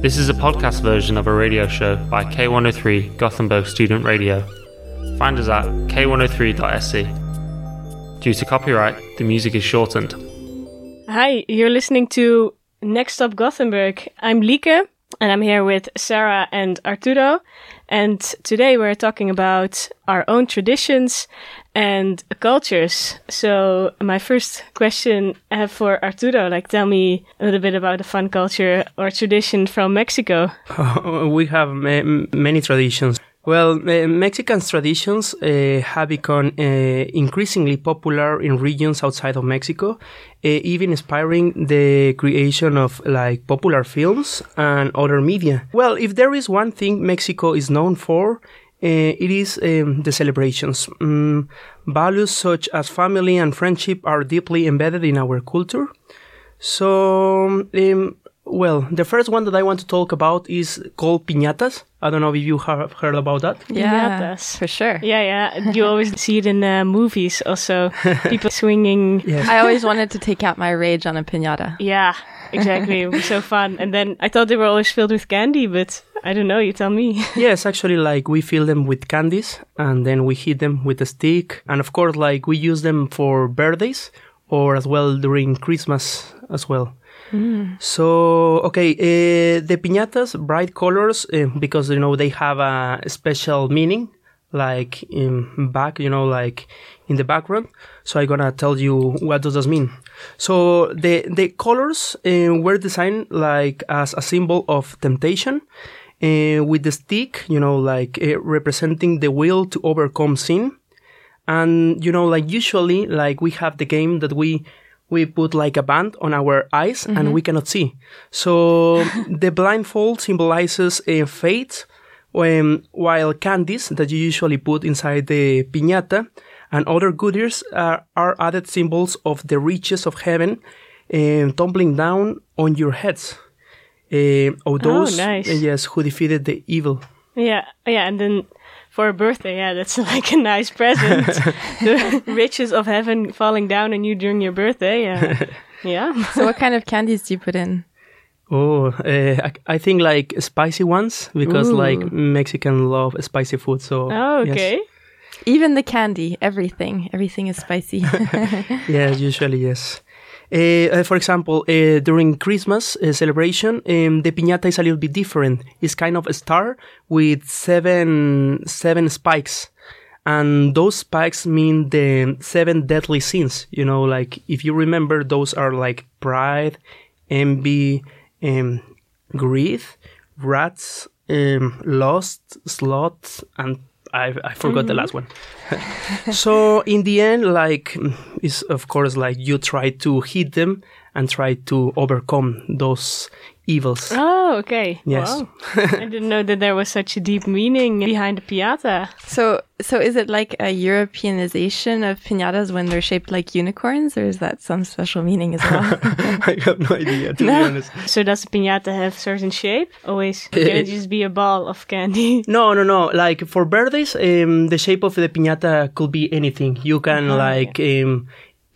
This is a podcast version of a radio show by K103 Gothenburg Student Radio. Find us at k103.se. Due to copyright, the music is shortened. Hi, you're listening to Next Stop Gothenburg. I'm Lieke, and I'm here with Sarah and Arturo. And today we're talking about our own traditions and cultures. So my first question I have for Arturo, like tell me a little bit about a fun culture or tradition from Mexico. we have ma- many traditions. Well, uh, Mexican traditions uh, have become uh, increasingly popular in regions outside of Mexico, uh, even inspiring the creation of like popular films and other media. Well, if there is one thing Mexico is known for, uh, it is um, the celebrations. Um, values such as family and friendship are deeply embedded in our culture. So, um, well, the first one that I want to talk about is called piñatas. I don't know if you have heard about that. Yeah, Piñatas. for sure. Yeah, yeah. You always see it in uh, movies also. People swinging. Yes. I always wanted to take out my rage on a pinata. Yeah, exactly. It was so fun. And then I thought they were always filled with candy, but I don't know. You tell me. yes, actually, like we fill them with candies and then we hit them with a stick. And of course, like we use them for birthdays or as well during Christmas as well. So, okay, uh, the piñatas, bright colors, uh, because, you know, they have a special meaning, like in back, you know, like in the background. So I'm gonna tell you what does this mean. So the, the colors uh, were designed like as a symbol of temptation, uh, with the stick, you know, like uh, representing the will to overcome sin. And, you know, like usually, like we have the game that we, we put like a band on our eyes and we cannot see. So the blindfold symbolizes a fate, um, while candies that you usually put inside the piñata and other goodies are, are added symbols of the riches of heaven um, tumbling down on your heads. Uh, of those, nice. uh, yes, who defeated the evil. Yeah, yeah. And then for a birthday, yeah, that's like a nice present. the riches of heaven falling down on you during your birthday. Yeah. Yeah. So, what kind of candies do you put in? Oh, uh, I, I think like spicy ones because Ooh. like Mexican love spicy food. So Oh, yes. Even the candy, everything, everything is spicy. Yeah, usually yes. Uh, for example, uh, during Christmas uh, celebration, um, the piñata is a little bit different. It's kind of a star with seven seven spikes, and those spikes mean the seven deadly sins. You know, like if you remember, those are like pride, envy, um, greed, rats, um, lust, sloth, and I, I forgot the last mm-hmm. one. so in the end, like, mm, is of course like you try to hit them and try to overcome those evils. Oh, okay. Yes. Wow. I didn't know that there was such a deep meaning behind the piñata. so, so is it like a Europeanization of pinatas when they're shaped like unicorns, or is that some special meaning as well? I have no idea to be No. honest. So does the piñata have certain shape? Always can it just be a ball of candy? No, no, no. Like for birthdays, um, the shape of the piñata could be anything. You can like, um,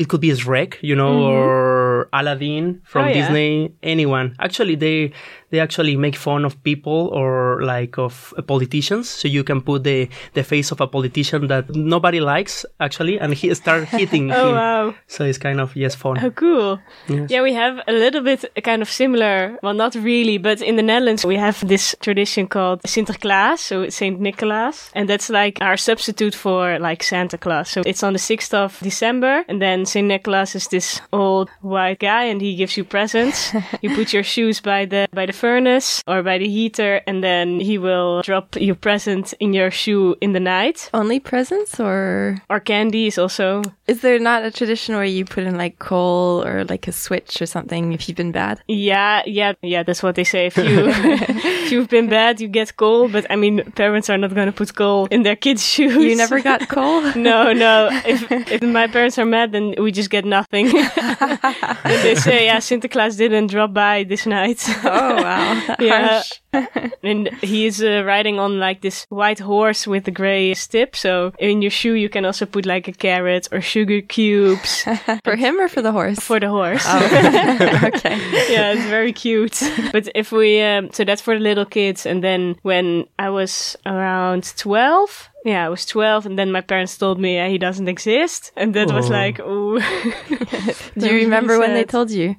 it could be Shrek, you know, mm-hmm. or Aladdin from Oh, yeah. Disney. Anyone. Actually, they they actually make fun of people or like of uh, politicians. So you can put the the face of a politician that nobody likes actually, and he start hitting Oh him. wow. So it's kind of yes fun. Oh, cool. Yes. Yeah, we have a little bit kind of similar. Well, not really, but in the Netherlands, we have this tradition called Sinterklaas, so Saint Nicholas. And that's like our substitute for like Santa Claus. So it's on the 6th of December. And then Saint Nicholas is this old white guy and he gives you presents. you put your shoes by the, by the furnace or by the heater and then he will drop your present in your shoe in the night. Only presents, or Or candies also. is there not a tradition where you put in like coal or like a switch or something if you've been bad? Yeah, yeah, yeah. That's what they say. If you if you've been bad, you get coal. But I mean, parents are not going to put coal in their kids' shoes. You never got coal? No, no. If if my parents are mad, then we just get nothing. and they say, yeah, Sinterklaas didn't drop by this night. oh wow. Yeah. Harsh. and he's uh, riding on like this white horse with a gray stip. So in your shoe, you can also put like a carrot or sugar cubes For him or for the horse? for the horse. okay. yeah, it's very cute. but if we, um, so that's for the little kids. And then when I was around 12, yeah, I was 12, and then my parents told me uh, he doesn't exist. And that was Oh. like, ooh. Do you remember when they told you?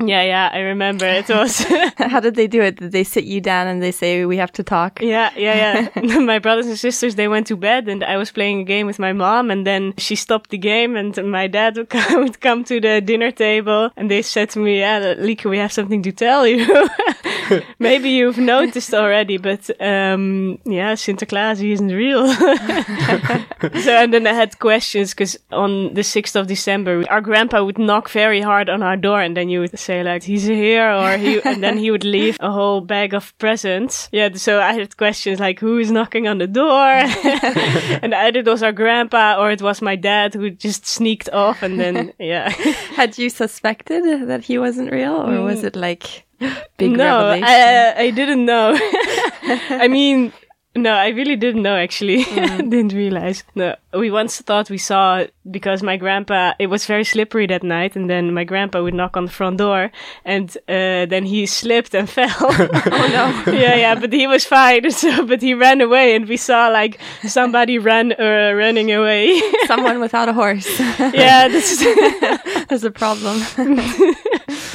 Yeah, yeah, I remember. It was. How did they do it? Did they sit you down and they say we have to talk? Yeah, yeah, yeah. my brothers and sisters they went to bed, and I was playing a game with my mom, and then she stopped the game, and my dad would come, would come to the dinner table, and they said to me, "Yeah, Lieke, we have something to tell you. Maybe you've noticed already, but um, yeah, Sinterklaas he isn't real." so and then I had questions because on the sixth of December, our grandpa would knock very hard on our door, and then you would say like, "He's here," or he, and then he would leave a whole bag of presents. Yeah, so I had questions like, "Who is knocking on the door?" and either it was our grandpa or it was my dad who just sneaked off, and then yeah, Had you suspected that he wasn't real, or was it like big no, revelation? I, I didn't know. I mean. No, I really didn't know actually. didn't realize. No, we once thought we saw because my grandpa, it was very slippery that night, and then my grandpa would knock on the front door, and uh, then he slipped and fell. oh no! yeah, yeah, but he was fine. So, but he ran away, and we saw like somebody ran uh, running away. Someone without a horse. yeah, that's That's a problem.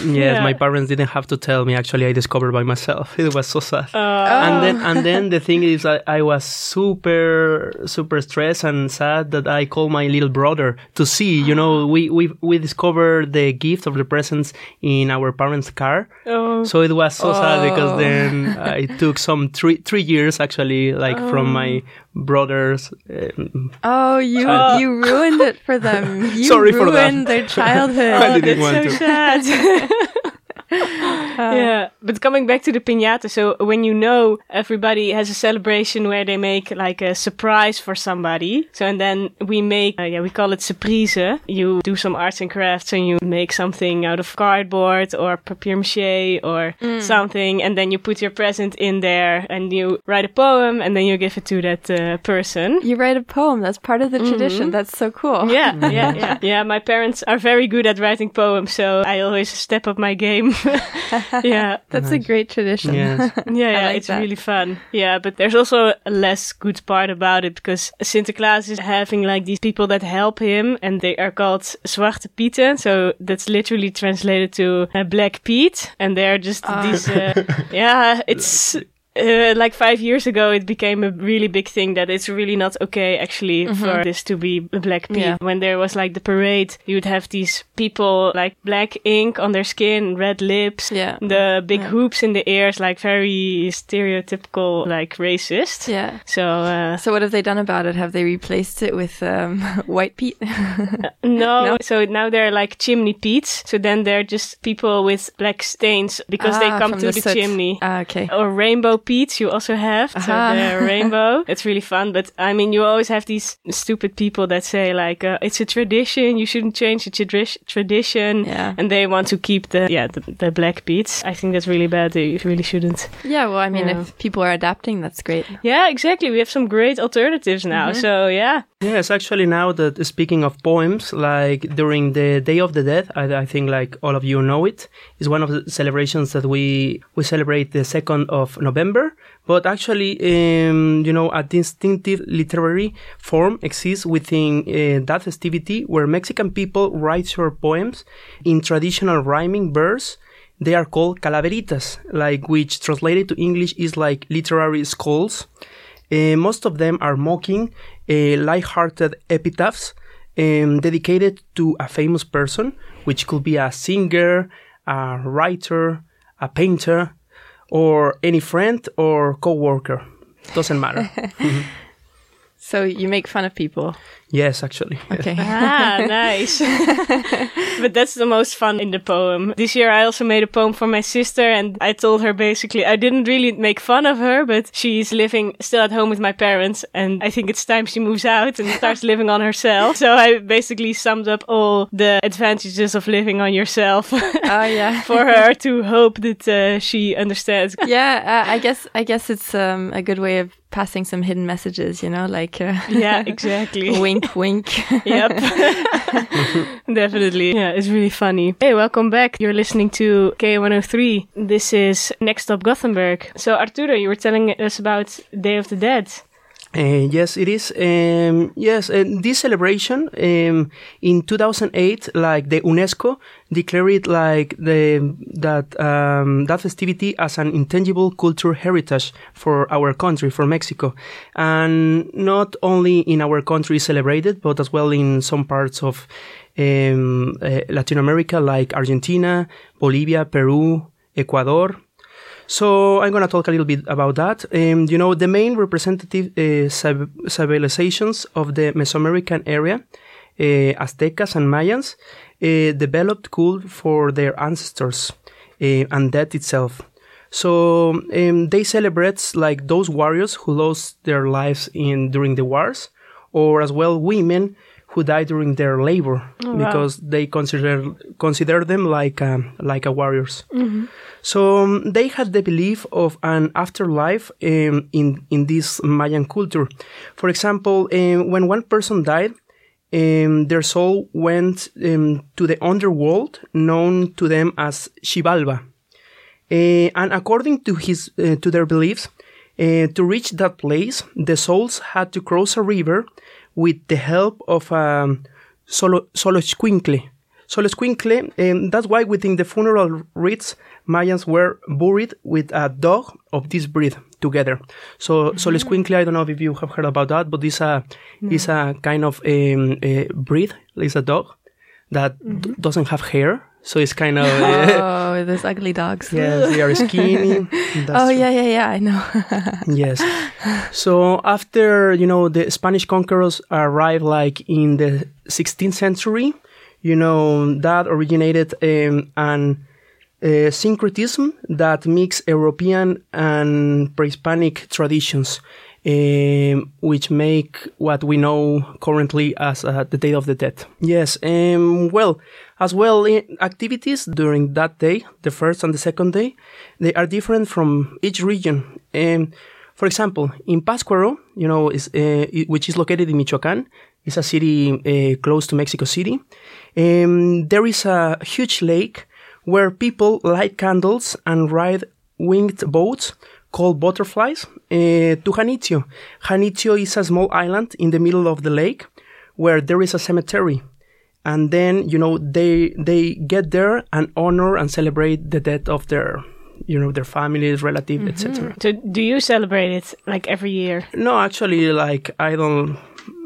Yes, Yeah. my parents didn't have to tell me. Actually, I discovered by myself. It was so sad. uh, And then, and then the thing is, I, I was super, super stressed and sad that I called my little brother to see. You know, we we we discovered the gift of the presents in our parents' car. oh, So it was so sad because then I took some three three years actually, like from my brothers. Um, Oh, you Oh. you ruined it for them. You Sorry for that. ruined their childhood. I didn't want that's to. sad. yeah, but coming back to the piñata, so when you know everybody has a celebration where they make like a surprise for somebody, so and then we make, uh, yeah, we call it surprise. You do some arts and crafts and you make something out of cardboard or papier mache or something, and then you put your present in there and you write a poem and then you give it to that uh, person. You write a poem. That's part of the Mm-hmm. tradition. That's so cool. Yeah, yeah, yeah. Yeah, my parents are very good at writing poems, so I always step up my game. yeah. That's a great tradition. yes. Yeah, yeah, like it's that. really fun. Yeah, but there's also a less good part about it because Sinterklaas is having like these people that help him and they are called Zwarte Pieten. So that's literally translated to uh, Black Pete. And they're just Ah. these, uh, yeah, it's. Uh, like five years ago, it became a really big thing that it's really not okay actually for this to be a black Pete. Yeah. When there was like the parade, you would have these people like black ink on their skin, red lips, Yeah. the big Yeah. hoops in the ears, like very stereotypical, like racist. Yeah. So uh, So what have they done about it? Have they replaced it with um, white Pete? no, No? so now they're like chimney Pete's. So then they're just people with black stains because they Ah, come from to the the, chimney. Ah, okay. Or rainbow Pete's you also have. So Aha. they're rainbow. It's really fun. But I mean, you always have these stupid people that say like, uh, it's a tradition. You shouldn't change the tradi- tradition. Yeah. And they want to keep the, yeah, the, the black Petes. I think that's really bad. They really shouldn't. Yeah. Well, I mean, Yeah. if people are adapting, that's great. Yeah, exactly. We have some great alternatives now. Mm-hmm. So yeah. Yes, actually, now that speaking of poems, like during the Day of the Dead, I, I think like all of you know it, is one of the celebrations that we we celebrate the second of November. But actually, um, you know, a distinctive literary form exists within uh, that festivity, where Mexican people write short poems in traditional rhyming verse. They are called calaveritas, like which translated to English is like literary skulls. Uh, most of them are mocking, uh, light-hearted epitaphs um, dedicated to a famous person, which could be a singer, a writer, a painter, or any friend or co-worker. Doesn't matter. So you make fun of people. Yes, actually. Okay. ah, nice. but that's the most fun in the poem. This year I also made a poem for my sister and I told her basically I didn't really make fun of her, but she's living still at home with my parents and I think it's time she moves out and starts living on herself. So I basically summed up all the advantages of living on yourself Oh yeah. for her to hope that uh, she understands. yeah, uh, I guess I guess it's um, a good way of passing some hidden messages, you know, like uh, Yeah, exactly. Wink, wink. Yep. Definitely. Yeah, it's really funny. Hey, welcome back. You're listening to K103. This is Next Stop Gothenburg. So, Arturo, you were telling us about Day of the Dead. Uh, yes, it is. Um, yes, uh, this celebration um, in 2008, like the UNESCO declared it like the that um, that festivity as an intangible cultural heritage for our country, for Mexico, and not only in our country celebrated, but as well in some parts of uh, Latin America, like Argentina, Bolivia, Peru, Ecuador. So I'm going to talk a little bit about that. Um, you know, the main representative uh, civ- civilizations of the Mesoamerican area, uh, Aztecas and Mayans, uh, developed cult for their ancestors uh, and death itself. So um, they celebrate like those warriors who lost their lives in during the wars, or as well women who died during their labor wow. because they consider consider them like um, like a warriors. So um, they had the belief of an afterlife um, in in this Mayan culture. For example, um, when one person died, um, their soul went um, to the underworld, known to them as Xibalba. Uh, and according to his uh, to their beliefs, uh, to reach that place, the souls had to cross a river with the help of um, solo Xoloitzcuintle. Xoloitzcuintle, and that's why within the funeral rites, Mayans were buried with a dog of this breed together. So Xoloitzcuintle, I don't know if you have heard about that, but it's a it's a kind of um, a breed. It's a dog that d- doesn't have hair, so it's kind of oh, those ugly dogs. yes, they are skinny. Oh yeah, yeah, yeah. I know. Yes. So after you know the Spanish conquerors arrived, like in the 16th century, you know that originated um, an uh, syncretism that mixed European and pre-Hispanic traditions, um, which make what we know currently as uh, the Day of the Dead. Yes. Um, well, as well, i- activities during that day, the first and the second day, they are different from each region. Um, for example, in Pátzcuaro, you know, is, uh, which is located in Michoacán, it's a city uh, close to Mexico City. Um, there is a huge lake where people light candles and ride winged boats called butterflies uh, to Janitzio. Janitzio is a small island in the middle of the lake where there is a cemetery. And then, you know, they they get there and honor and celebrate the death of their, you know, their families, relatives, etc. So, do you celebrate it like every year? No, actually, like I don't,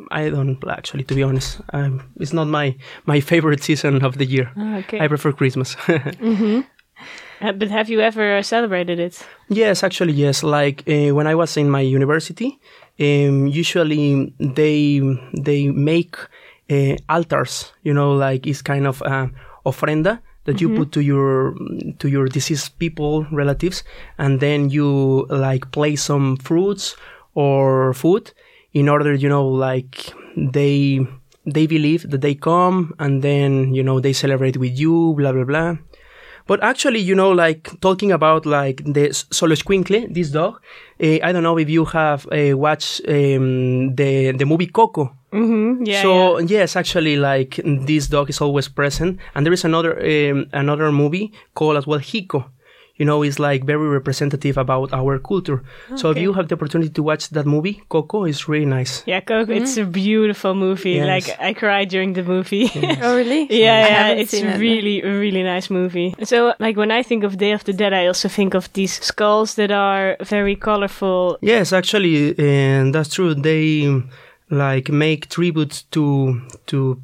I don't actually. To be honest, um, it's not my my favorite season of the year. Ah, okay. I prefer Christmas. Uh, but have you ever celebrated it? yes, actually, yes. Like uh, when I was in my university, um, usually they they make uh, altars. You know, like it's kind of uh, ofrenda that you put to your to your deceased people, relatives, and then you like place some fruits or food in order, you know, like they they believe that they come and then you know they celebrate with you, blah blah blah. But actually, you know, like talking about like the Xoloitzcuintle, this dog. Uh, I don't know if you have uh, watched um, the the movie Coco. Mm-hmm. Yeah. so yes, actually, like this dog is always present. And there is another um, another movie called as well Hiko. You know, it's like very representative about our culture. So if you have the opportunity to watch that movie, Coco is really nice. yeah, Coco. It's mm-hmm. a beautiful movie. Yes. Like I cried during the movie. oh really? Yeah, I yeah, it's seen it. really a really nice movie. So, like when I think of Day of the Dead, I also think of these skulls that are very colorful. Yes, actually, and that's true. They like make tributes to to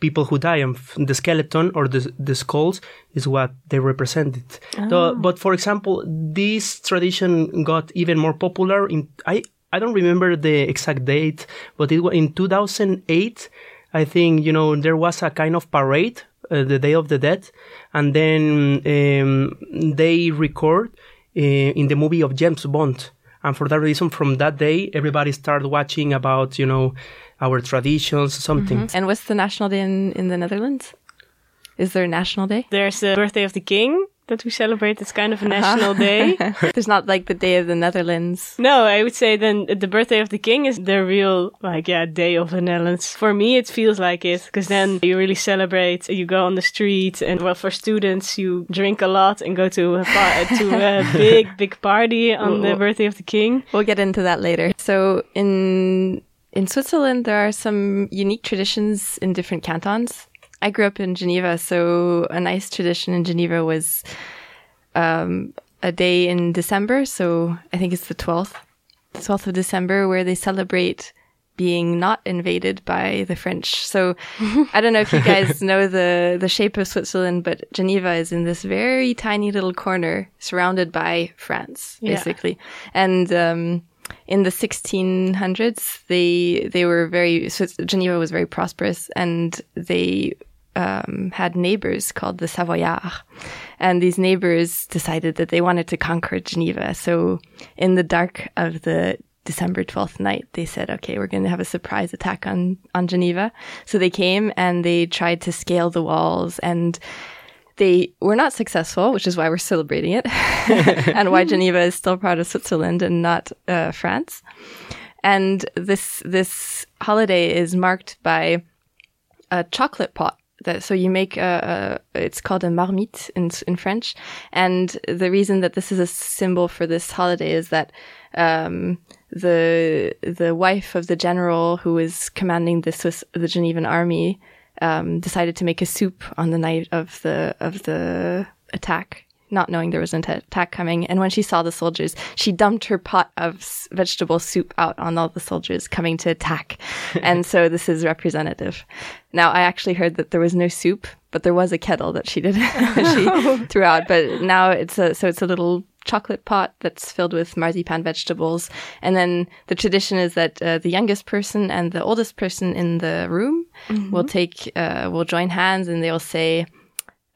people who die, and the skeleton or the the skulls is what they represented. Though- but for example, this tradition got even more popular in I I don't remember the exact date, but it was in 2008. I think you know there was a kind of parade, uh, the Day of the Dead, and then um, they record uh, in the movie of James Bond, and for that reason, from that day, everybody started watching about you know our traditions, something. Mm-hmm. And what's the national day in, in the Netherlands? Is there a national day? There's the birthday of the king that we celebrate. It's kind of a national uh-huh. day. There's not like the day of the Netherlands. No, I would say then the birthday of the king is the real, like, yeah, day of the Netherlands. For me, it feels like it because then you really celebrate. You go on the street, and well, for students, you drink a lot and go to a par- uh, to a big, big party on the birthday of the king. We'll get into that later. So in in Switzerland, there are some unique traditions in different cantons. I grew up in Geneva, so a nice tradition in Geneva was um, a day in December. So I think it's the 12th, 12th of December, where they celebrate being not invaded by the French. So I don't know if you guys know the, the shape of Switzerland, but Geneva is in this very tiny little corner surrounded by France, Yeah. basically. And, um, in the 1600s, they, they were very, Swiss- Geneva was very prosperous and they, um, had neighbors called the Savoyards. And these neighbors decided that they wanted to conquer Geneva. So in the dark of the December 12th night, they said, okay, we're going to have a surprise attack on, on Geneva. So they came and they tried to scale the walls and they were not successful, which is why we're celebrating it and why Geneva is still part of Switzerland and not uh, France. And this, this holiday is marked by a chocolate pot. That, so you make a, a, it's called a marmite in, in French. And the reason that this is a symbol for this holiday is that, um, the, the wife of the general who was commanding the Swiss, the Genevan army, um, decided to make a soup on the night of the, of the attack not knowing there was an attack coming. And when she saw the soldiers, she dumped her pot of s- vegetable soup out on all the soldiers coming to attack. and so this is representative. Now, I actually heard that there was no soup, but there was a kettle that she did, she threw out. But now it's a, so it's a little chocolate pot that's filled with marzipan vegetables. And then the tradition is that uh, the youngest person and the oldest person in the room will take, uh, will join hands and they'll say,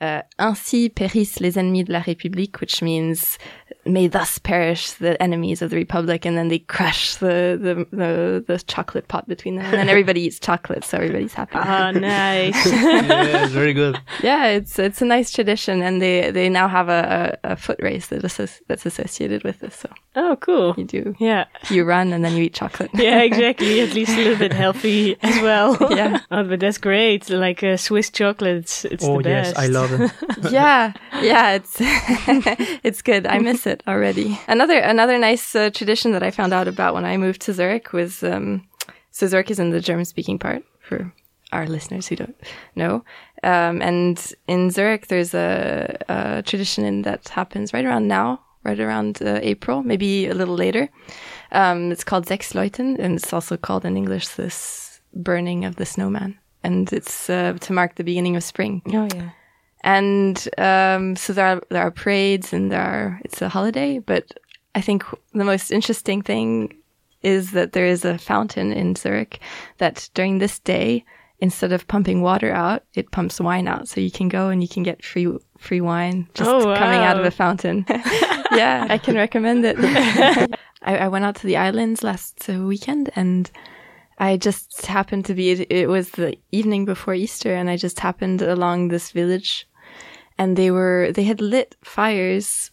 uh, ainsi périssent les ennemis de la République, which means may thus perish the enemies of the Republic. And then they crush the, the, the, the chocolate pot between them. And then everybody eats chocolate, so everybody's happy. Ah, nice. yeah, it's very good. yeah, it's, it's a nice tradition. And they, they now have a, a, a foot race that is, that's associated with this. So oh, cool. you do, Yeah. you run and then you eat chocolate. Yeah, exactly. At least a little bit healthy as well. Yeah. Oh, but that's great. Like uh, Swiss chocolate, it's, it's oh the yes, best. I love it. yeah, yeah, it's it's good. I miss it already. Another another nice uh, tradition that I found out about when I moved to Zurich was um, so Zurich is in the German speaking part for our listeners who don't know. Um, and in Zurich, there's a, a tradition that happens right around now, right around uh, April, maybe a little later. Um, it's called Sechseläuten, and it's also called in English this burning of the snowman. And it's uh, to mark the beginning of spring. Oh, yeah. And um, so there are there are parades and there are it's a holiday. But I think the most interesting thing is that there is a fountain in Zurich that during this day, instead of pumping water out, it pumps wine out. So you can go and you can get free free wine just Oh, coming out of a fountain. yeah, I can recommend it. I, I went out to the islands last weekend and. I just happened to be, it, it was the evening before Easter and I just happened along this village and they were, they had lit fires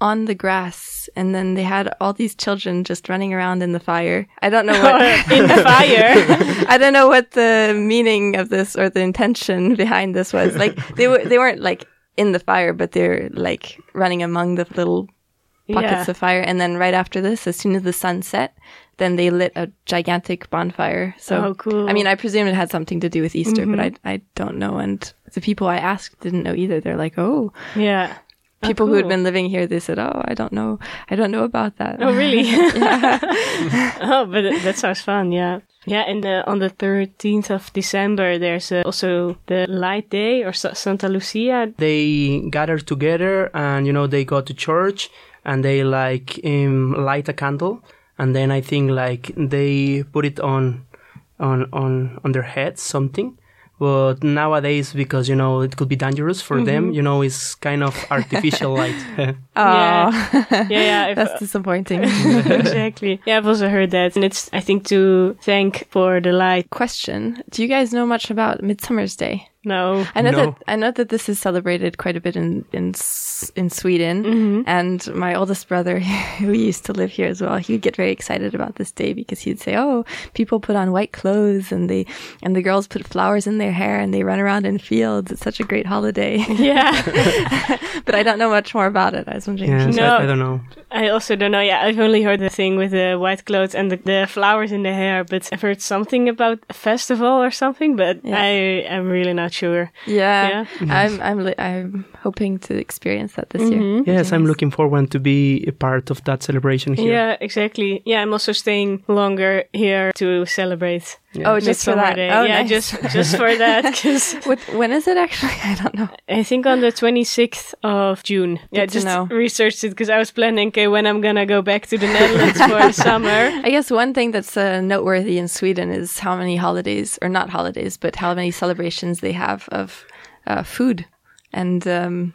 on the grass and then they had all these children just running around in the fire. I don't know what, in the fire. I don't know what the meaning of this or the intention behind this was. Like they were, they weren't like in the fire, but they're like running among the little pockets Yeah. of fire. And then right after this, as soon as the sun set, then they lit a gigantic bonfire. So, Oh, cool. I mean, I presume it had something to do with Easter, but I, I don't know. And the people I asked didn't know either. They're like, oh, yeah. Oh, people who had been living here, they said, oh, I don't know. I don't know about that. Oh, really? oh, but that sounds fun. Yeah. Yeah, and uh, on the 13th of December, there's uh, also the Light Day or Sa- Santa Lucia. they gather together and you know they go to church and they like um, light a candle and then I think like they put it on on on on their heads something. But nowadays, because you know it could be dangerous for mm-hmm. them, you know, it's kind of artificial light. Oh, Yeah, yeah. If, that's disappointing. exactly. Yeah, I've also heard that, and it's I think to thank for the light. Question: Do you guys know much about Midsummer's Day? No. I know No. that I know that this is celebrated quite a bit in in in Sweden, Mm-hmm. and my oldest brother, who used to live here as well, he would get very excited about this day because he'd say, "Oh, people put on white clothes and they and the girls put flowers in their hair and they run around in fields. It's such a great holiday." Yeah, but I don't know much more about it. I was wondering. yes, No. I, I don't know. I also don't know. Yeah, I've only heard the thing with the white clothes and the, the flowers in the hair, but I've heard something about a festival or something, but Yeah. I am really not sure. Yeah, Yeah. I'm I'm li- I'm hoping to experience that this year. Mhm. Yes, I'm looking forward to be a part of that celebration here. Yeah, exactly. Yeah, I'm also staying longer here to celebrate Oh, just for that. Day. Oh, yeah, nice. just just for that because What, when is it actually? I don't know. I think on the 26th of June. yeah, just know. researched it because I was planning okay when I'm gonna go back to the Netherlands for the summer. I guess one thing that's uh, noteworthy in Sweden is how many holidays, or not holidays, but how many celebrations they have of uh, food, and um,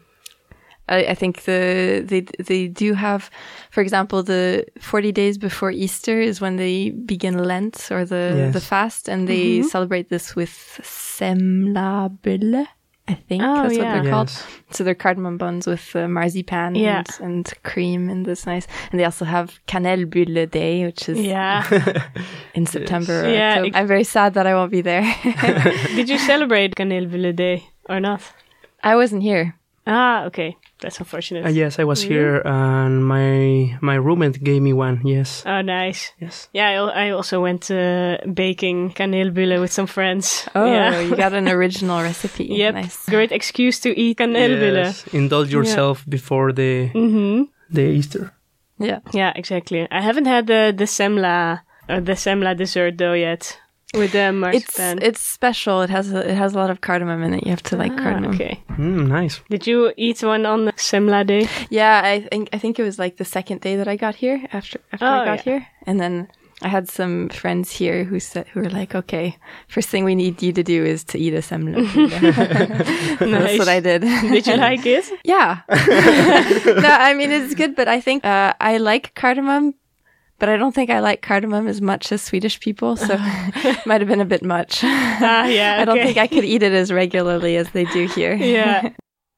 I, I think the they they do have, for example, the forty days before Easter is when they begin Lent or the Yes. the fast, and they celebrate this with semlabulle. I think Oh, that's what they're called. Yes. So they're cardamom buns with uh, marzipan Yeah. and, and cream, and this nice. And they also have kanelbulle day, which is Yeah. in September. Or Yeah, October. ex- I'm very sad that I won't be there. Did you celebrate Kanelbulle Day or not? I wasn't here. Ah, okay. That's unfortunate. Uh, yes, I was here, and my my roommate gave me one. Yes, Oh, nice. yes. Yeah, I, I also went uh, baking kanelbulle with some friends. Oh, yeah. you got an original recipe. Yep. Nice. Great excuse to eat kanelbulle. Yes. Indulge yourself before the Mm-hmm. the Easter. Yeah. Yeah, exactly. I haven't had the the semla or the semla dessert though yet with the It's marzipan. it's special. It has a, it has a lot of cardamom in it. You have to like Ah, cardamom. okay. Mm, nice. Did you eat one on the semla day? Yeah, I think I think it was like the second day that I got here after after Oh, I got yeah. here, and then I had some friends here who said who were like, "Okay, first thing we need you to do is to eat a semla." That's what I did. Did you like it? Yeah. no, I mean it's good, but I think uh, I like cardamom, but I don't think I like cardamom as much as Swedish people, so it might have been a bit much. Ah, yeah. I don't think I could eat it as regularly as they do here. yeah.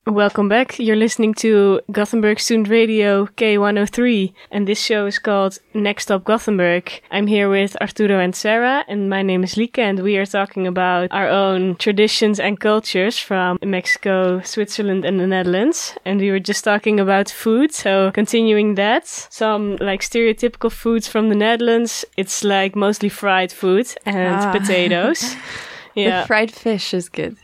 Welcome back. You're listening to Gothenburg Student Radio K103, and this show is called Next Stop Gothenburg. I'm here with Arturo and Sarah, and my name is Lieke, and we are talking about our own traditions and cultures from Mexico, Switzerland, and the Netherlands. And we were just talking about food, so continuing that, some like stereotypical foods from the Netherlands. It's like mostly fried food and Ah. potatoes. The Yeah. fried fish is good.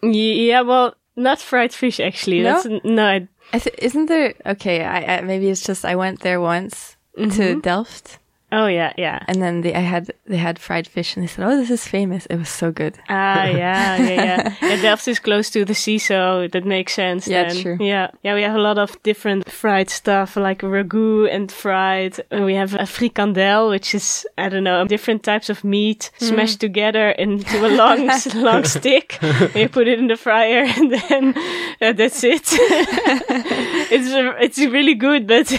Yeah, well, not fried fish actually. No? That's no. I- th- isn't there? Okay, I, I maybe it's just I went there once to mm-hmm. Delft, Oh yeah, yeah. and then they I had they had fried fish, and they said, "Oh, this is famous." It was so good. Ah, yeah, yeah, yeah. yeah. Delft is close to the sea, so that makes sense. Yeah, then. true. Yeah, yeah. We have a lot of different fried stuff, like ragu and fried. And we have a frikandel, which is I don't know, different types of meat Mm. smashed together into a long, long stick. You put it in the fryer, and then uh, that's it. it's uh, it's really good, but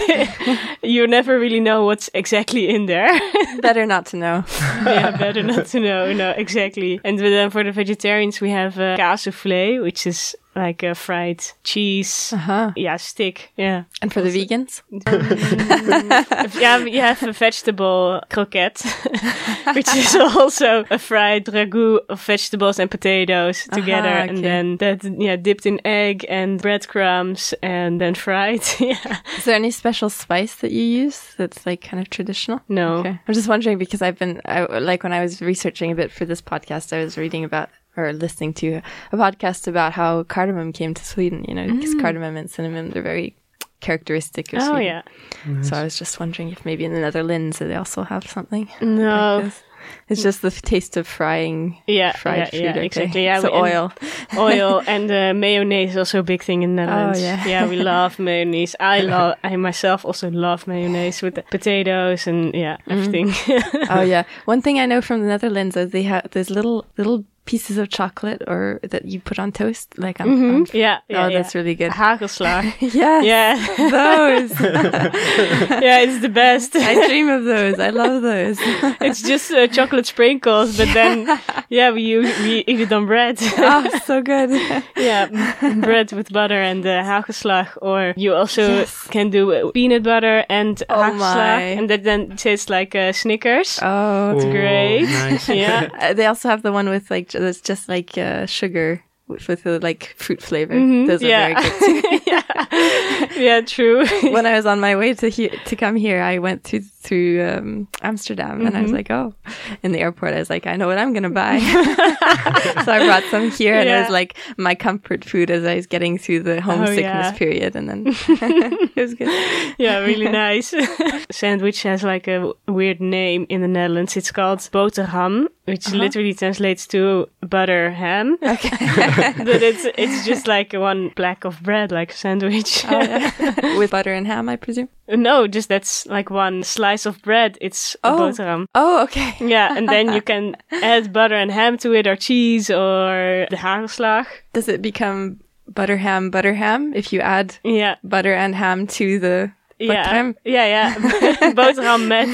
you never really know what's exactly in there. Better not to know. yeah, better not to know. No, exactly. And then for the vegetarians, we have uh, kaassoufflé, which is like a fried cheese. Uh huh. Yeah, stick. Yeah. And for the vegans, yeah, you have a vegetable croquette, which is also a fried ragu of vegetables and potatoes together, and okay. then that yeah dipped in egg and breadcrumbs, and then fried. yeah. is there any special spice that you use that's like kind of traditional? No. Okay. I'm just wondering because I've been I, like when I was researching a bit for this podcast, I was reading about or listening to a podcast about how cardamom came to Sweden. You know, because cardamom and cinnamon they're very characteristic of Oh Sweden. yeah. So I was just wondering if maybe in the Netherlands they also have something. No. like. It's just the taste of frying. Yeah, fried yeah, food. yeah, okay. exactly. Yeah, so we- and oil. oil and uh, mayonnaise is also a big thing in the Netherlands. Oh, yeah. yeah, we love mayonnaise. I love. I myself also love mayonnaise with the potatoes and yeah, Mm-hmm. everything. oh yeah. One thing I know from the Netherlands is they have those little little pieces of chocolate or that you put on toast. Like on, on- yeah, yeah, oh, that's yeah. really good. Hagelslag. Yes, yeah, those. yeah, it's the best. I dream of those. I love those. it's just uh, chocolate sprinkles, but then yeah, we we eat it on bread. oh, so good. yeah, bread with butter and uh, hagelslag, or you also Yes. can do uh, peanut butter and Oh hagelslag, and that then tastes like uh, Snickers. Oh, Oh, great. nice. yeah. Uh, they also have the one with like j- that's just like uh, sugar with, with the like fruit flavor. Mhm, Those are yeah. very good. yeah. yeah, true. when I was on my way to here to come here, I went to through um, Amsterdam, and I was Mhm. like, oh, in the airport, I was like, I know what I'm gonna buy. so I brought some here, and it was like my comfort food as I was getting through the homesickness yeah. period, and then it was good. yeah, really nice. Sandwich has like a weird name in the Netherlands. It's called boterham, which Uh-huh. literally translates to butter ham. Okay. but it's it's just like one black of bread, like sandwich. Oh, yeah. With butter and ham, I presume. no, just that's like one slice of bread. It's Oh. boterham. Oh, okay. Yeah, and then you can add butter and ham to it, or cheese, or the hagelslag. Does it become butter ham, butter ham if you add Yeah, butter and ham to the yeah, Boterham? yeah, yeah. boterham met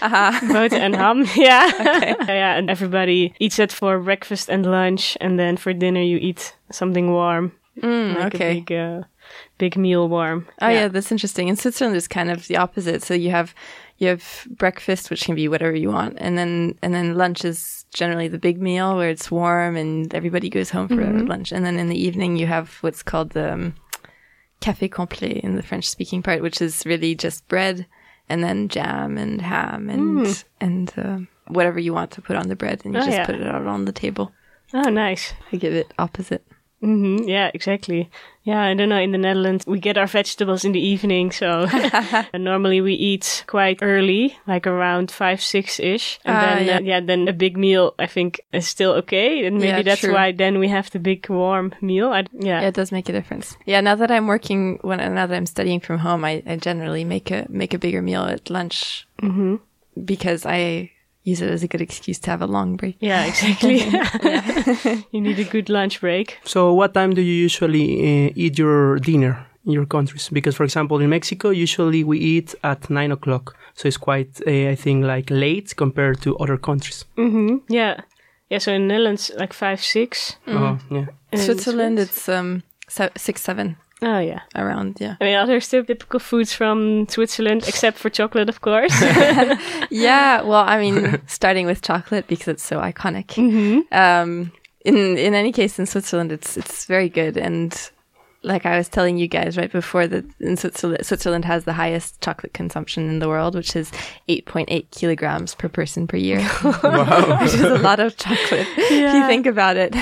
aha? boter and ham. Yeah, yeah, and everybody eats it for breakfast and lunch, and then for dinner you eat something warm, Mm, like okay. a big, uh, big meal warm. Oh yeah. that's interesting. In Switzerland, it's kind of the opposite. So you have you have breakfast, which can be whatever you want, and then and then lunch is generally the big meal where it's warm and everybody goes home for lunch, and then in the evening you have what's called the um, café complet in the French-speaking part, which is really just bread and then jam and ham and and uh, whatever you want to put on the bread, and you Oh, just yeah. put it out on the table. Oh, nice. I give it opposite. Hmm Yeah, exactly. Yeah, I don't know. In the Netherlands, we get our vegetables in the evening, so and normally we eat quite early, like around five, six ish, and Ah, then yeah. uh, yeah, then a big meal I think is still okay, and maybe Yeah, that's true. why then we have the big warm meal. I, yeah. Yeah, it does make a difference. Yeah, now that I'm working, when now that I'm studying from home, I, I generally make a make a bigger meal at lunch hmm because I use it as a good excuse to have a long break. Yeah, exactly. you need a good lunch break. So, what time do you usually uh, eat your dinner in your countries? Because, for example, in Mexico, usually we eat at nine o'clock. So it's quite, uh, I think, like late compared to other countries. hmm Yeah. Yeah, so in Netherlands, like five, six. Oh, yeah. And Switzerland, it's um se- six seven Oh, yeah. around. Yeah, I mean, are there still typical foods from Switzerland, except for chocolate, of course? yeah. Well, I mean, starting with chocolate because it's so iconic. hmm Um, in in any case, in Switzerland, it's it's very good and. Like I was telling you guys right before that in Switzerland, Switzerland has the highest chocolate consumption in the world, which is 8.8 kilograms per person per year. Wow. which is a lot of chocolate if you think about it.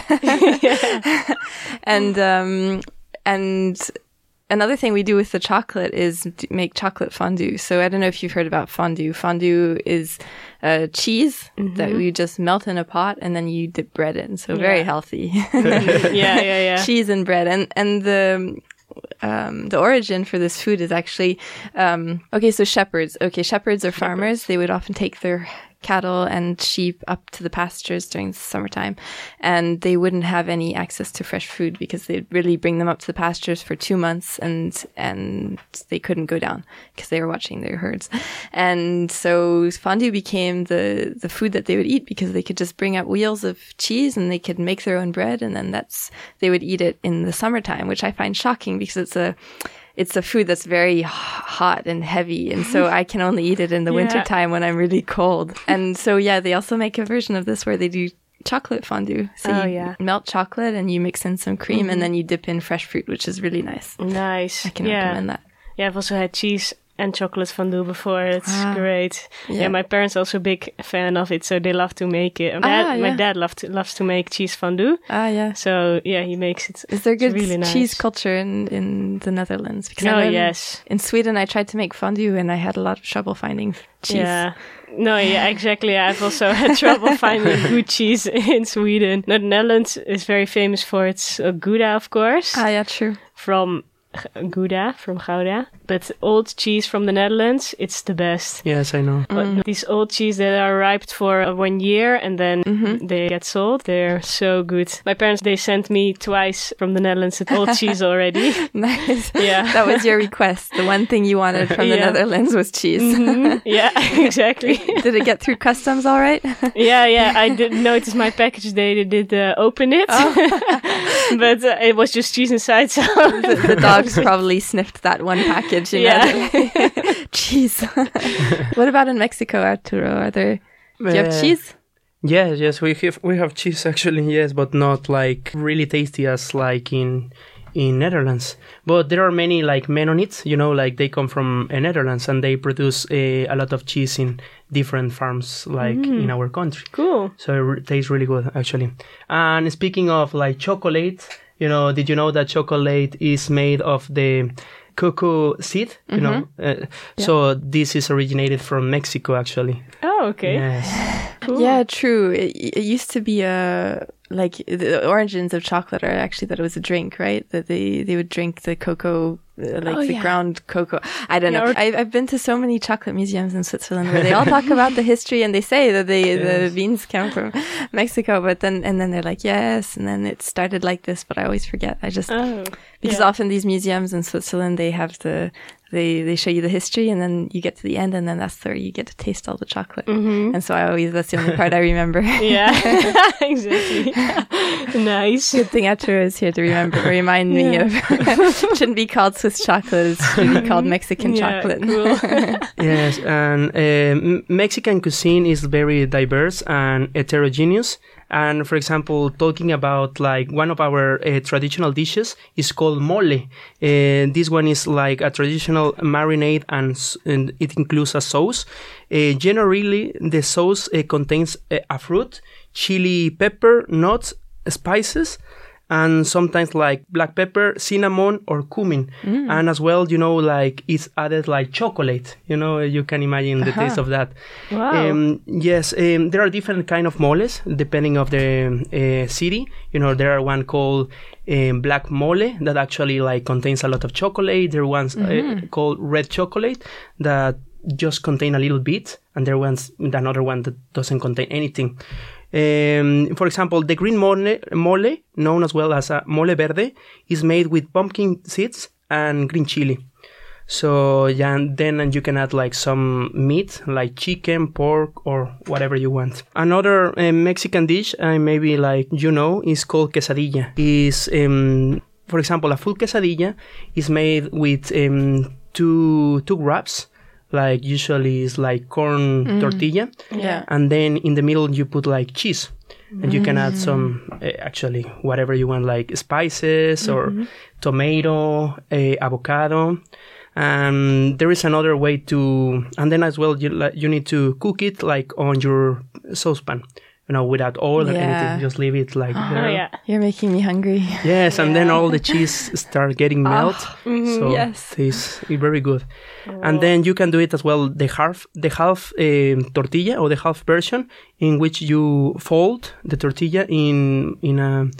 and um, and another thing we do with the chocolate is make chocolate fondue. So I don't know if you've heard about fondue. Fondue is uh, cheese that you just melt in a pot and then you dip bread in. So very healthy. yeah, yeah, yeah. cheese and bread and and the um, the origin for this food is actually um, okay. So shepherds, okay, shepherds are farmers. They would often take their cattle and sheep up to the pastures during the summertime, and they wouldn't have any access to fresh food because they'd really bring them up to the pastures for two months, and and they couldn't go down because they were watching their herds, and so fondue became the the food that they would eat because they could just bring up wheels of cheese and they could make their own bread, and then that's they would eat it in the summertime, which I find shocking because it's a it's a food that's very hot and heavy, and so I can only eat it in the Yeah. wintertime when I'm really cold. And so yeah, they also make a version of this where they do chocolate fondue. So Oh, you yeah. melt chocolate and you mix in some cream and mm-hmm. then you dip in fresh fruit, which is really nice. Nice. I can yeah. recommend that. Yeah, I've also had cheese and chocolate fondue before. It's Ah. great. Yeah. Yeah. my parents also big fan of it, so they love to make it. My Ah, dad, my yeah. dad loves to, loves to make cheese fondue, Ah, yeah. so yeah, he makes it. Is there good really cheese culture in, in the Netherlands? Because Oh yes, In Sweden, I tried to make fondue and I had a lot of trouble finding cheese. yeah. No, yeah, exactly. I've also had trouble finding good cheese in Sweden. The Netherlands is very famous for its uh, Gouda, of course, Ah, yeah, true. from Gouda, from Gouda. But old cheese from the Netherlands, it's the best. Yes, I know. But these old cheese that are ripe for uh, one year and then they get sold, they're so good. My parents, they sent me twice from the Netherlands with old cheese already. Nice. Yeah. That was your request. The one thing you wanted from the Netherlands was cheese. Mhm. Yeah, exactly. Did it get through customs all right? yeah, yeah. I didn't notice my package. They did uh, open it, but uh, it was just cheese inside. So the, the dogs probably sniffed that one package. You Yeah. know? cheese. what about in Mexico, Arturo? Are there? Do you have Uh, cheese? Yes, yes, we have we have cheese actually, yes, but not like really tasty as like in in Netherlands. But there are many like Mennonites, you know, like they come from uh, Netherlands and they produce uh, a lot of cheese in different farms, like in our country. cool. So it re- tastes really good actually. And speaking of like chocolate, you know, did you know that chocolate is made of the cocoa seed? You know, uh, so this is originated from Mexico actually. Oh, okay. Yes. Cool. Yeah, true. It, it used to be a like the origins of chocolate are actually that it was a drink, right? That they they would drink the cocoa, uh, Uh, like Oh, the yeah. ground cocoa. I don't know. Yeah, or- I, I've been to so many chocolate museums in Switzerland where they all talk about the history and they say that they the beans come from Mexico, but then and then they're like yes, and then it started like this, but I always forget. I just Oh, because yeah. often these museums in Switzerland they have the they they show you the history and then you get to the end and then that's where you get to taste all the chocolate. Mhm. And so I always that's the only part I remember. Yeah, exactly. nice. Good thing Arturo is here to remember remind me Yeah. of shouldn't be called Swiss chocolate, it should be called Mexican Yeah, chocolate. cool. Yes, and um, Mexican cuisine is very diverse and heterogeneous. And for example, talking about like one of our uh, traditional dishes is called mole. Uh, this one is like a traditional marinade, and, and it includes a sauce. Uh, generally, the sauce uh, contains uh, a fruit, chili pepper, nuts, spices, and sometimes like black pepper, cinnamon, or cumin. And as well, you know, like it's added like chocolate. You know, you can imagine the taste of that. Wow. Um, yes, um, there are different kind of moles depending of the uh, city. You know, there are one called um, black mole that actually like contains a lot of chocolate. There are ones uh, called red chocolate that just contain a little bit, and there ones another one that doesn't contain anything. Um, for example, the green mole, mole, known as well as mole verde, is made with pumpkin seeds and green chili. So yeah, and then you can add like some meat, like chicken, pork, or whatever you want. Another uh, Mexican dish, uh, maybe like you know, is called quesadilla. Is um, for example, a full quesadilla is made with um, two two wraps. Like usually it's like corn tortilla, Yeah. and then in the middle you put like cheese. And you can add some uh, actually whatever you want like spices or tomato uh, avocado. And there is another way to and then as well you you need to cook it like on your saucepan you know without oil or anything just leave it like Oh there yeah. You're making me hungry. yes and then all the cheese start getting melt so yes. it's very good and then you can do it as well the half the half um, tortilla or the half version in which you fold the tortilla in in a,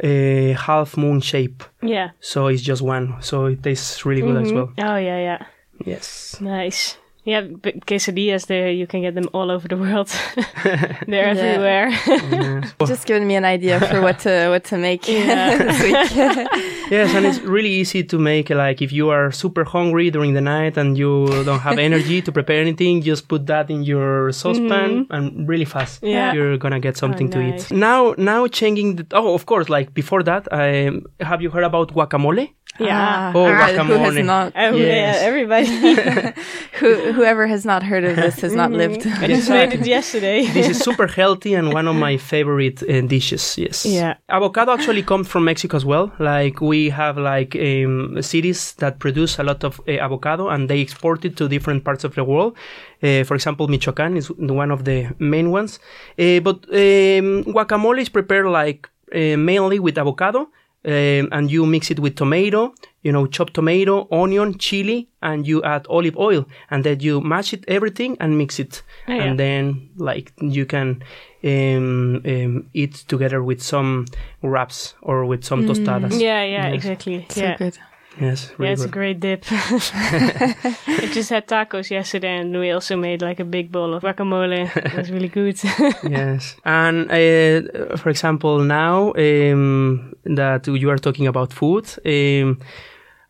a half moon shape Yeah. so it's just one so it tastes really good as well Oh yeah, yeah. yes Nice. Yeah, but quesadillas there you can get them all over the world. They're everywhere. yes. Just giving me an idea for what to what to make Yeah. this week. yes and it's really easy to make like if you are super hungry during the night and you don't have energy to prepare anything just put that in your saucepan and really fast Yeah. you're gonna get something to nice. eat now now changing the oh of course like before that um, have you heard about guacamole Yeah. Oh, Ah, who has not? Oh, Yes. yeah, everybody. Who, whoever has not heard of this has not lived. I just made it yesterday. this is super healthy and one of my favorite uh, dishes. Yes. Yeah. Avocado actually comes from Mexico as well. Like we have like um, cities that produce a lot of uh, avocado and they export it to different parts of the world. Uh, for example, Michoacan is one of the main ones. Uh, but um, guacamole is prepared like uh, mainly with avocado. Um, and you mix it with tomato, you know, chopped tomato, onion, chili, and you add olive oil, and then you mash it everything and mix it, Oh, yeah. and then like you can um, um, eat together with some wraps or with some tostadas. Yeah, yeah, Yes. exactly. So yeah. good. Yes, Yeah, really it's a great dip. I just had tacos yesterday, and we also made like a big bowl of guacamole. It was really good. yes, and uh, for example, now um, that you are talking about food, um,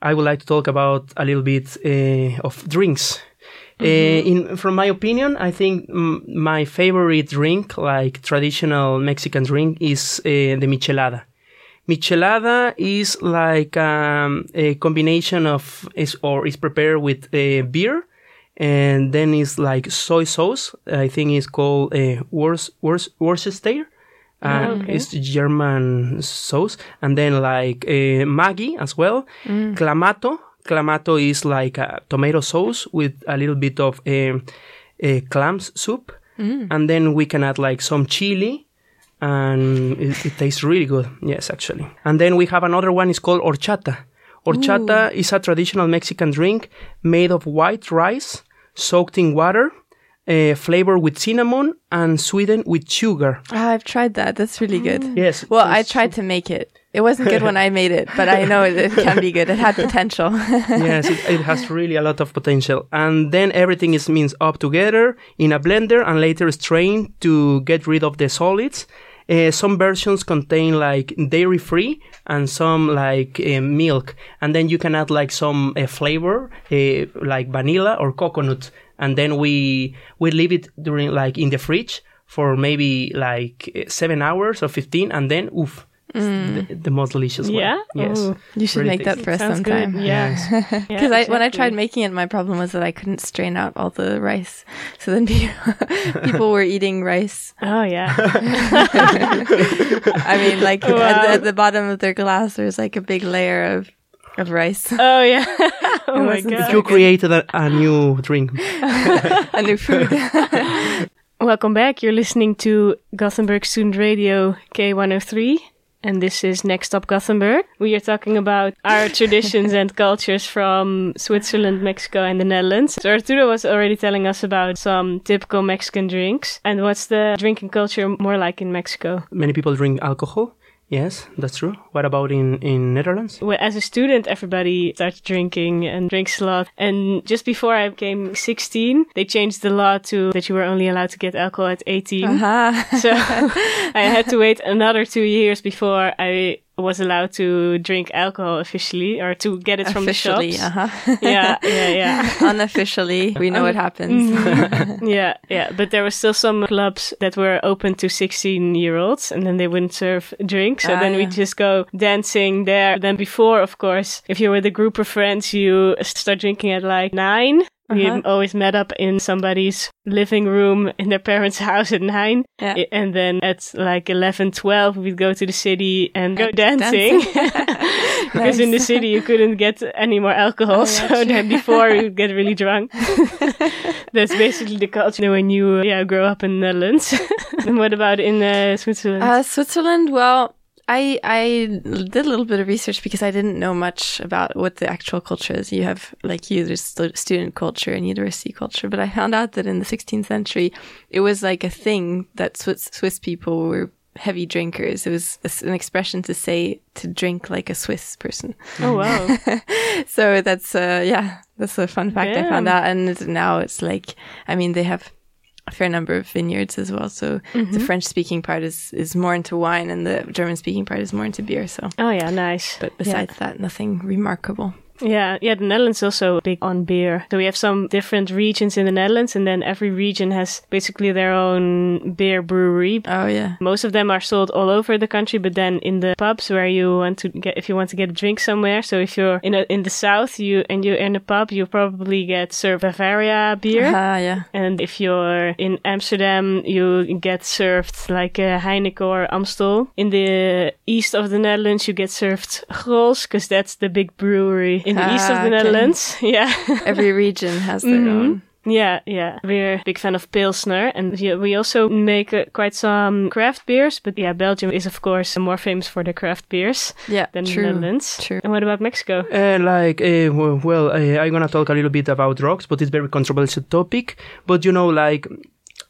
I would like to talk about a little bit uh, of drinks. Uh, in from my opinion, I think mm, my favorite drink, like traditional Mexican drink, is uh, the michelada. Michelada is like um, a combination of is or is prepared with uh, beer, and then it's like soy sauce. I think it's called uh, Wors, Wors, Worcester. And okay. it's German sauce, and then like uh, Maggi as well. Clamato, clamato is like a tomato sauce with a little bit of um, uh, clams soup, and then we can add like some chili, and it, it tastes really good. Yes, actually. And then we have another one. It's called horchata. Horchata is a traditional Mexican drink made of white rice soaked in water, uh, flavored with cinnamon, and sweetened with sugar. Ah, I've tried that. That's really good. Yes. Well, I tried to make it. It wasn't good when I made it, but I know it, it can be good. It had potential. yes, it, it has really a lot of potential. And then everything is minced up together in a blender and later strained to get rid of the solids. Uh, some versions contain like dairy free and some like uh, milk. And then you can add like some uh, flavor, like vanilla or coconut. And then we, we leave it during like in the fridge for maybe like seven hours or 15 and then oof. It's The, the most delicious one. Yeah? Yes. Ooh. You should Really make that for us sometime. good. Yeah. Yes. Because I when I tried making it, my problem was that I couldn't strain out all the rice. So then people, people were eating rice. Oh yeah. I mean, like Wow. at, the, at the bottom of their glass, there's like a big layer of of rice, Oh yeah. oh my god. You created a, a new drink. a new food. Welcome back. You're listening to Gothenburg Student Radio K103. And this is Next Up Gothenburg. We are talking about our traditions and cultures from Switzerland, Mexico, and the Netherlands. So Arturo was already telling us about some typical Mexican drinks. And what's the drinking culture more like in Mexico? Many people drink alcohol. Yes, that's true. What about in in Netherlands? Well, as a student, everybody starts drinking and drinks a lot. And just before I became 16, they changed the law to that you were only allowed to get alcohol at 18. Uh-huh. So I had to wait another two years before I was allowed to drink alcohol officially or to get it from the shops. uh-huh. Yeah, yeah, yeah. Unofficially, we know what happens. yeah, yeah. But there were still some clubs that were open to 16 year olds and then they wouldn't serve drinks. So Ah, then yeah. we'd just go dancing there. than before, of course, if you're with a group of friends, you start drinking at like nine. We Uh-huh. always met up in somebody's living room in their parents' house at nine. Yeah. And then at like 11, 12, we'd go to the city and go And dancing. dancing. Because in the city you couldn't get any more alcohol. Oh, yeah, so true. then before we would get really drunk. That's basically the culture when you uh, yeah grow up in the Netherlands. and what about in uh, Switzerland? Uh, Switzerland, well, I I did a little bit of research because I didn't know much about what the actual culture is. You have like you, there's stu- student culture and university culture, but I found out that in the 16th century, it was like a thing that Swiss Swiss people were heavy drinkers. It was an expression to say to drink like a Swiss person. oh wow. so that's uh yeah that's a fun fact i found out and now it's like i mean they have a fair number of vineyards as well. So the mm-hmm. french speaking part is is more into wine and the german speaking part is more into beer so. Oh yeah, nice. but besides that nothing remarkable Yeah, yeah, the Netherlands is also big on beer. So we have some different regions in the Netherlands, and then every region has basically their own beer brewery. Oh yeah. Most of them are sold all over the country, but then in the pubs where you want to get, if you want to get a drink somewhere. So if you're in a, in the south, you and you're in a pub, you probably get served Bavaria beer. Ah yeah. And if you're in Amsterdam, you get served like a Heineken or Amstel. In the east of the Netherlands, you get served Grolsch because that's the big brewery in the east of Ah, the okay. Netherlands. Yeah. Every region has their Mhm. own. Yeah, yeah. We're a big fan of Pilsner and we also make uh, quite some craft beers. But yeah, Belgium is of course more famous for the craft beers Yeah. than true. the Netherlands. True. And what about Mexico? Uh, like, uh, well, uh, I'm gonna talk a little bit about drugs, but it's very controversial topic. But you know, like,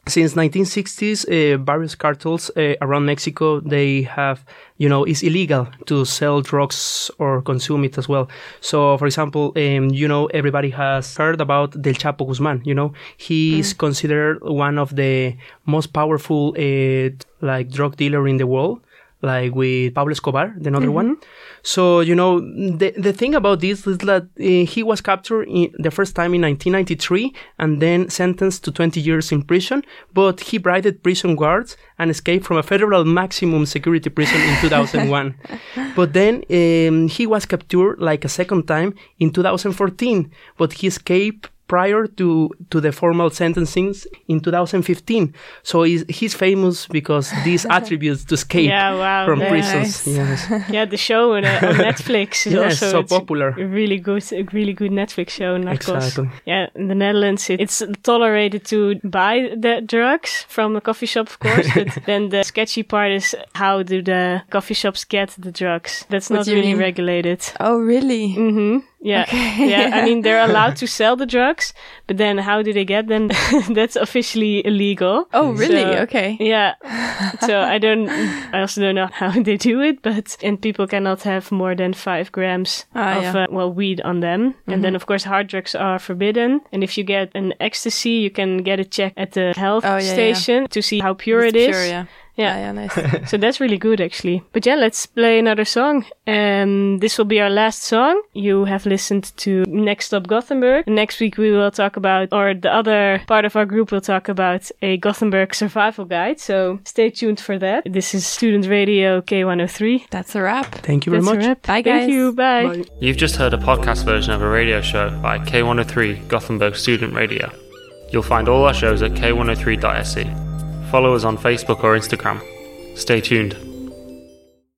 since 1960s, uh, various cartels uh, around Mexico they have, you know, it's illegal to sell drugs or consume it as well. So, for example, um, you know, everybody has heard about El Chapo Guzman. You know, he is considered one of the most powerful, uh, like, drug dealer in the world like with Pablo Escobar, the another one. So you know the the thing about this is that uh, he was captured in, the first time in 1993 and then sentenced to 20 years in prison. But he bribed prison guards and escaped from a federal maximum security prison in 2001. but then um, he was captured like a second time in 2014, but he escaped prior to to the formal sentencings in 2015. So he's, he's famous because these attributes to escape Yeah, wow. from Very prisons. nice. Yes. Yeah, the show on, uh, on Netflix is Yes, also so popular. A really good, a really good Netflix show. Narcos. Exactly. Yeah, in the Netherlands, it, it's tolerated to buy the drugs from a coffee shop, of course. but then the sketchy part is how do the coffee shops get the drugs? That's What not really mean? regulated. Oh really? hmm Yeah, yeah. I mean, they're allowed to sell the drugs, but then how do they get them? That's officially illegal. Oh really? So- okay. Yeah. so I don't. I also don't know how they do it, but and people cannot have more than five grams Ah, of yeah. Mm-hmm. uh, well weed on them. And then of course hard drugs are forbidden. And if you get an ecstasy, you can get a check at the health Oh, yeah, yeah. station to see how pure It's it is. Pure, yeah. Yeah. Yeah, yeah, nice. So that's really good actually. But yeah, let's play another song. Um, this will be our last song. You have listened to Next Stop Gothenburg. Next week we will talk about, or the other part of our group will talk about a Gothenburg survival guide. So stay tuned for that. This is Student Radio K103. That's a wrap. Thank you very That's much. a wrap. Bye, Thank you. Bye. Bye. You've just heard a podcast version of a radio show by K103 Gothenburg Student Radio. You'll find all our shows at k103.se. Follow us on Facebook or Instagram. Stay tuned.